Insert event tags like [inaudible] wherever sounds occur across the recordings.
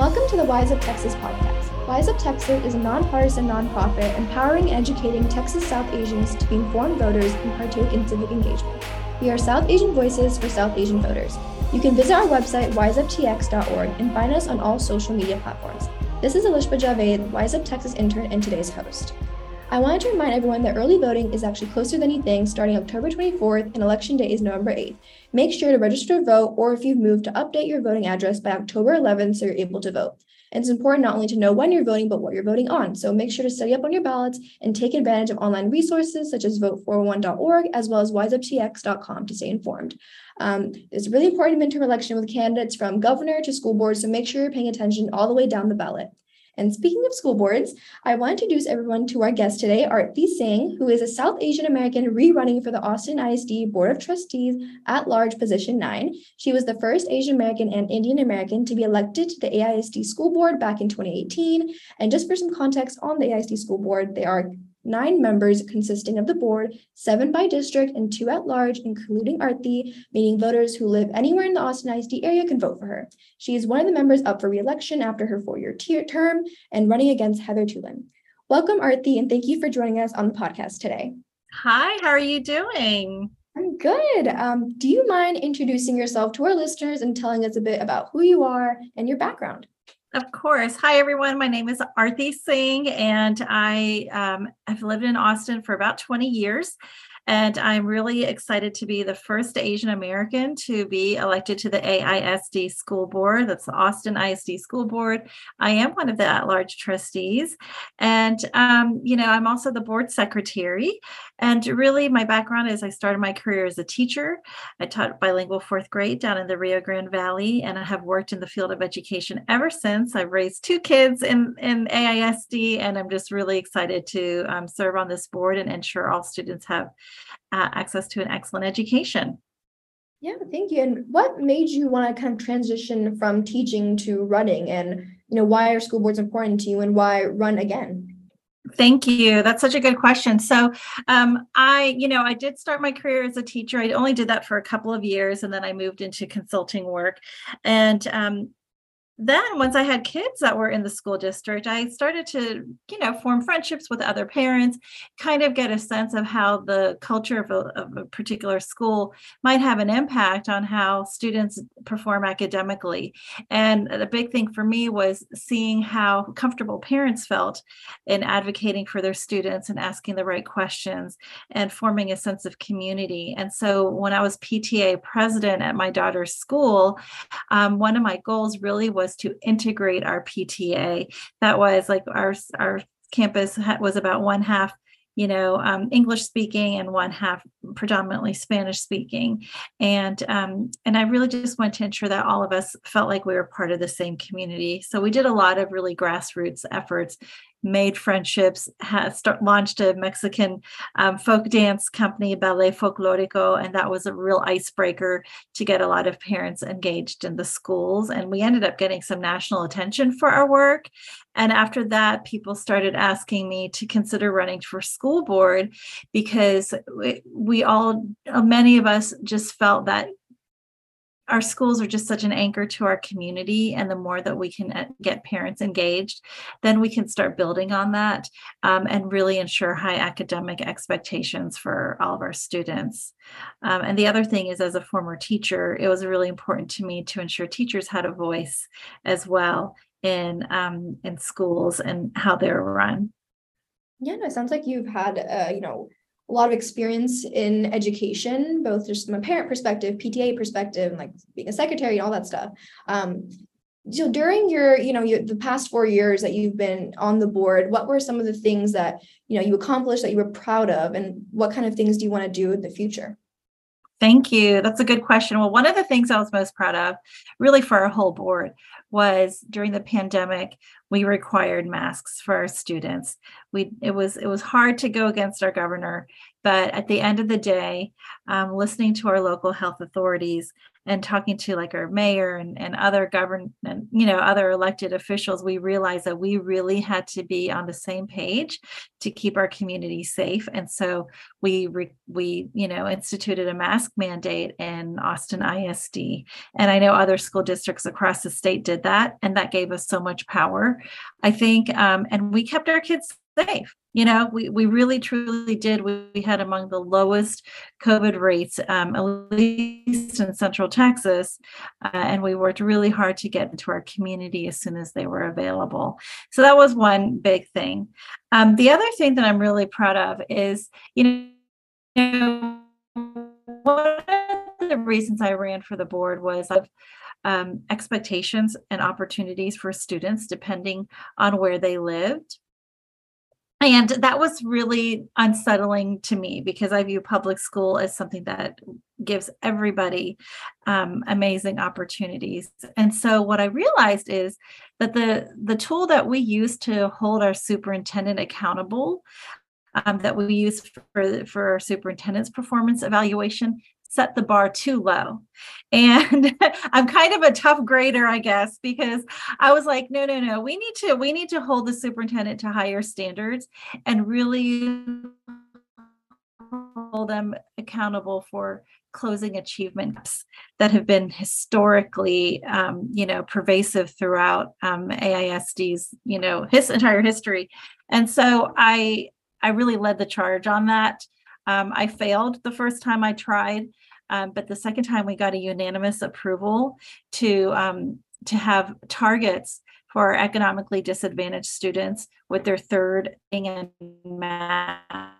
Welcome to the Wise Up Texas podcast. Wise Up Texas is a nonpartisan nonprofit empowering and educating Texas South Asians to be informed voters and partake in civic engagement. We are South Asian voices for South Asian voters. You can visit our website, wiseuptx.org, and find us on all social media platforms. This is Elishba Javed, Wise Up Texas intern and today's host. I wanted to remind everyone that early voting is actually closer than you think, starting October 24th, and election day is November 8th. Make sure to register to vote, or if you've moved, to update your voting address by October 11th so you're able to vote. And it's important not only to know when you're voting, but what you're voting on. So make sure to study up on your ballots and take advantage of online resources such as vote411.org as well as wiseuptx.com to stay informed. Um, it's really important midterm election with candidates from governor to school board, so make sure you're paying attention all the way down the ballot. And speaking of school boards, I want to introduce everyone to our guest today, Arti Singh, who is a South Asian American rerunning for the Austin ISD Board of Trustees at large position nine. She was the first Asian American and Indian American to be elected to the AISD school board back in 2018. And just for some context on the AISD school board, they are nine members consisting of the board, seven by district, and two at large, including Arti, meaning voters who live anywhere in the Austin ISD area can vote for her. She is one of the members up for re-election after her four-year term and running against Heather Tulin. Welcome, Arti, and thank you for joining us on the podcast today. Hi, how are you doing? I'm good. Um, do you mind introducing yourself to our listeners and telling us a bit about who you are and your background? Of course. Hi, everyone. My name is Arti Singh, and I um, I've lived in Austin for about 20 years. And I'm really excited to be the first Asian American to be elected to the AISD school board. That's the Austin ISD school board. I am one of the at large trustees. And, um, you know, I'm also the board secretary. And really, my background is I started my career as a teacher. I taught bilingual fourth grade down in the Rio Grande Valley, and I have worked in the field of education ever since. I've raised two kids in, in AISD, and I'm just really excited to um, serve on this board and ensure all students have uh, access to an excellent education. Yeah, thank you. And what made you want to kind of transition from teaching to running? And you know, why are school boards important to you, and why run again? Thank you. That's such a good question. So, um, I, you know, I did start my career as a teacher. I only did that for a couple of years, and then I moved into consulting work. And um, then once i had kids that were in the school district i started to you know form friendships with other parents kind of get a sense of how the culture of a, of a, particular school might have an impact on how students perform academically. And the big thing for me was seeing how comfortable parents felt in advocating for their students and asking the right questions and forming a sense of community. And so when i was pta president at my daughter's school um, one of my goals really was was to integrate our PTA. That was like our our campus was about one half you know um, english speaking and one half predominantly spanish speaking and um, and i really just wanted to ensure that all of us felt like we were part of the same community so we did a lot of really grassroots efforts made friendships, has start, launched a Mexican um, folk dance company, Ballet Folklorico, and that was a real icebreaker to get a lot of parents engaged in the schools. And we ended up getting some national attention for our work. And after that, people started asking me to consider running for school board because we, we all, many of us just felt that our schools are just such an anchor to our community and the more that we can uh, get parents engaged then we can start building on that um, and really ensure high academic expectations for all of our students. Um, and the other thing is as a former teacher it was really important to me to ensure teachers had a voice as well in um, in schools and how they're run. Yeah no it sounds like you've had uh, you know a lot of experience in education, both just from a parent perspective, PTA perspective, and like being a secretary and all that stuff. Um, so during your, you know, your, the past four years that you've been on the board, what were some of the things that you know you accomplished that you were proud of, and what kind of things do you want to do in the future? Thank you. That's a good question. Well, one of the things I was most proud of, really for our whole board, was during the pandemic, we required masks for our students. We it was it was hard to go against our governor, but at the end of the day, um, listening to our local health authorities, and talking to like our mayor and, and other government, you know, other elected officials, we realized that we really had to be on the same page to keep our community safe. And so we re, we you know instituted a mask mandate in Austin ISD, and I know other school districts across the state did that, and that gave us so much power. I think, um, and we kept our kids safe. You know, we, we really truly did. We, we had among the lowest COVID rates, um, at least in Central Texas. Uh, and we worked really hard to get into our community as soon as they were available. So that was one big thing. Um, the other thing that I'm really proud of is, you know, one of the reasons I ran for the board was of um, expectations and opportunities for students depending on where they lived and that was really unsettling to me because I view public school as something that gives everybody um, amazing opportunities. And so what I realized is that the the tool that we use to hold our superintendent accountable, um, that we use for for our superintendent's performance evaluation set the bar too low. And [laughs] I'm kind of a tough grader, I guess, because I was like, no, no, no, we need to, we need to hold the superintendent to higher standards and really hold them accountable for closing achievements that have been historically um, you know pervasive throughout um, AISD's you know his entire history and so I I really led the charge on that um, I failed the first time I tried um, but the second time we got a unanimous approval to um, to have targets for economically disadvantaged students with their third and math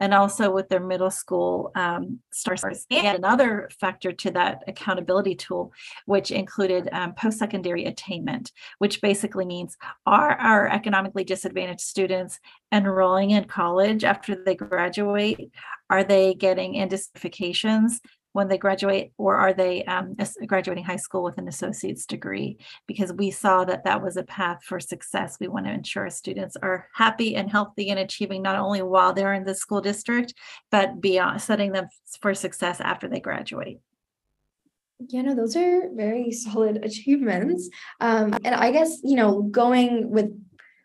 and also with their middle school um, STAARs. And another factor to that accountability tool, which included um, post-secondary attainment, which basically means are our economically disadvantaged students enrolling in college after they graduate? Are they getting into certifications? When they graduate, or are they um, graduating high school with an associate's degree? Because we saw that that was a path for success. We want to ensure students are happy and healthy and achieving not only while they're in the school district, but beyond setting them for success after they graduate. Yeah, no, those are very solid [laughs] achievements. Um, and I guess, you know, going with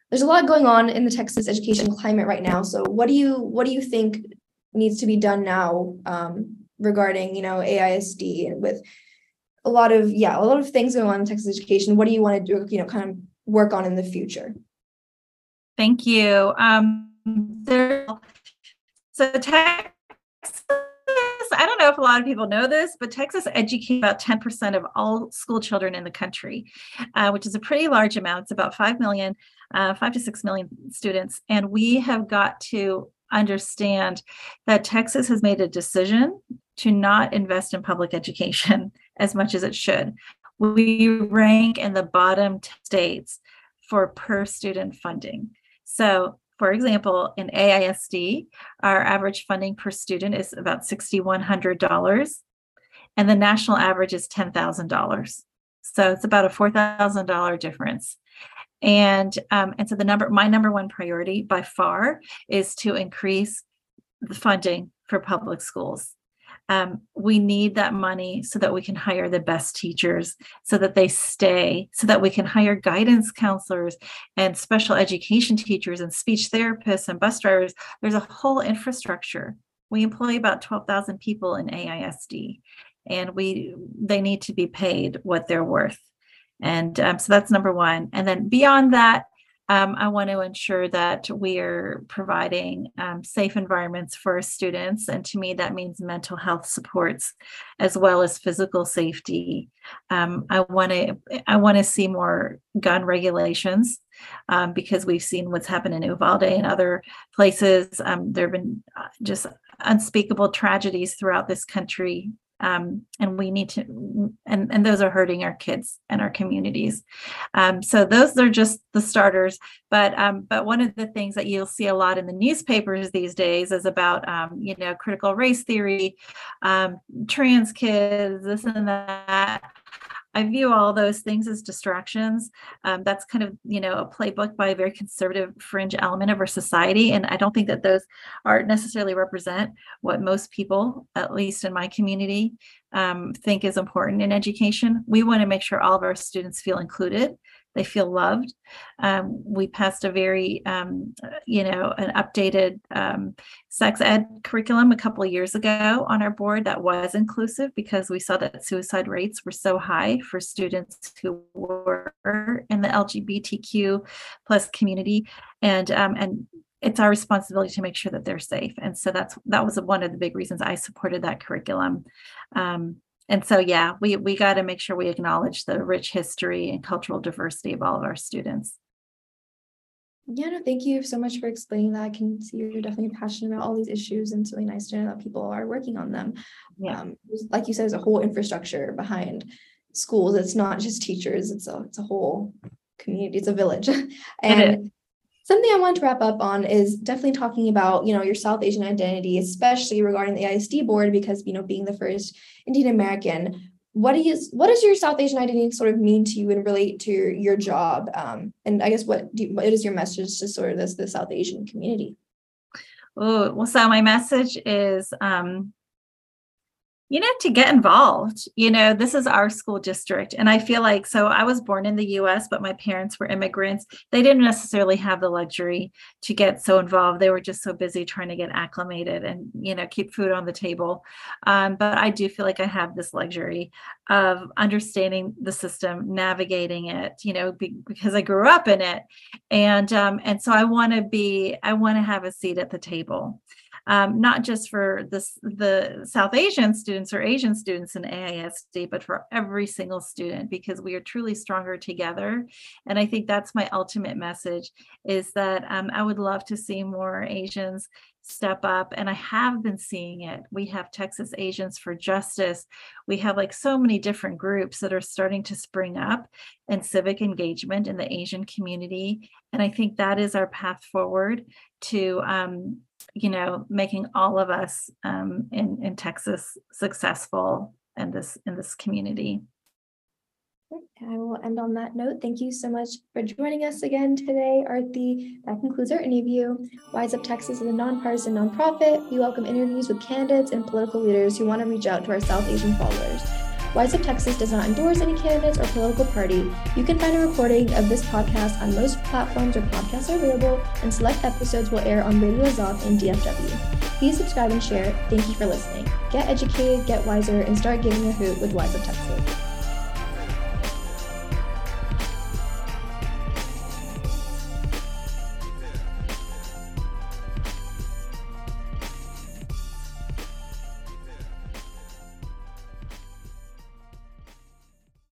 there's a lot going on in the Texas education climate right now. So what do you what do you think needs to be done now um, regarding you know AISD and with a lot of yeah a lot of things going on in Texas education. What do you want to do? You know, kind of work on in the future. Thank you. Um, there, so Texas. I don't know if a lot of people know this, but Texas educates about 10% of all school children in the country, uh, which is a pretty large amount. It's about 5 million, uh, 5 to 6 million students. And we have got to understand that Texas has made a decision to not invest in public education [laughs] as much as it should. We rank in the bottom states for per student funding. So, for example, in AISD, our average funding per student is about $6,100, and the national average is $10,000. So it's about a $4,000 difference. And um, and so the number, my number one priority by far is to increase the funding for public schools. Um, we need that money so that we can hire the best teachers, so that they stay, so that we can hire guidance counselors and special education teachers and speech therapists and bus drivers. There's a whole infrastructure. We employ about 12,000 people in AISD, and we they need to be paid what they're worth. And um, so that's number one. And then beyond that, um, I want to ensure that we are providing um, safe environments for students. And to me, that means mental health supports as well as physical safety. Um, I want to I want to see more gun regulations um, because we've seen what's happened in Uvalde and other places. Um, there have been uh, just unspeakable tragedies throughout this country um, and we need to and and those are hurting our kids and our communities. Um, so those are just the starters. But um, but one of the things that you'll see a lot in the newspapers these days is about um, you know critical race theory um, trans kids this and that I view all those things as distractions. Um, that's kind of, you know, a playbook by a very conservative fringe element of our society. And I don't think that those are necessarily represent what most people, at least in my community, um, think is important in education. We want to make sure all of our students feel included they feel loved. Um, we passed a very, um, you know, an updated um, sex ed curriculum a couple of years ago on our board that was inclusive because we saw that suicide rates were so high for students who were in the LGBTQ plus community, and um, and it's our responsibility to make sure that they're safe. And so that's that was one of the big reasons I supported that curriculum. Um, and so yeah we we got to make sure we acknowledge the rich history and cultural diversity of all of our students. Yeah no thank you so much for explaining that. I can see you're definitely passionate about all these issues and it's really nice to know that people are working on them. Yeah. Um, like you said there's a whole infrastructure behind schools. It's not just teachers it's a it's a whole community it's a village. [laughs] And Something I want to wrap up on is definitely talking about, you know, your South Asian identity, especially regarding the ISD board, because, you know, being the first Indian American, what is what does your South Asian identity sort of mean to you and relate to your, your job? Um, and I guess what do, what is your message to sort of this the South Asian community? Oh, well, so my message is um, you know, to get involved. You know, this is our school district. And I feel like so I was born in the US, but my parents were immigrants. They didn't necessarily have the luxury to get so involved. They were just so busy trying to get acclimated and, you know, keep food on the table. Um, but I do feel like I have this luxury of understanding the system, navigating it, you know, be, because I grew up in it. And um, and so I want to be, I want to have a seat at the table um, not just for this, the South Asian students or Asian students in AISD, but for every single student because we are truly stronger together. And I think that's my ultimate message is that um, I would love to see more Asians step up and i have been seeing it. We have texas asians for justice. We have like so many different groups that are starting to spring up and civic engagement in the asian community. And i think that is our path forward to um, you know, making all of us um, in in Texas successful in this in this community. I will end on that note. Thank you so much for joining us again today, Arti. That concludes our interview. Wise Up Texas is a nonpartisan nonprofit. We welcome interviews with candidates and political leaders who want to reach out to our South Asian followers. Wise Up Texas does not endorse any candidates or political party. You can find a recording of this podcast on most platforms where podcasts are available, and select episodes will air on Radio Azov and DFW. Please subscribe and share. Thank you for listening. Get educated, get wiser, and start giving a hoot with Wise Up Texas.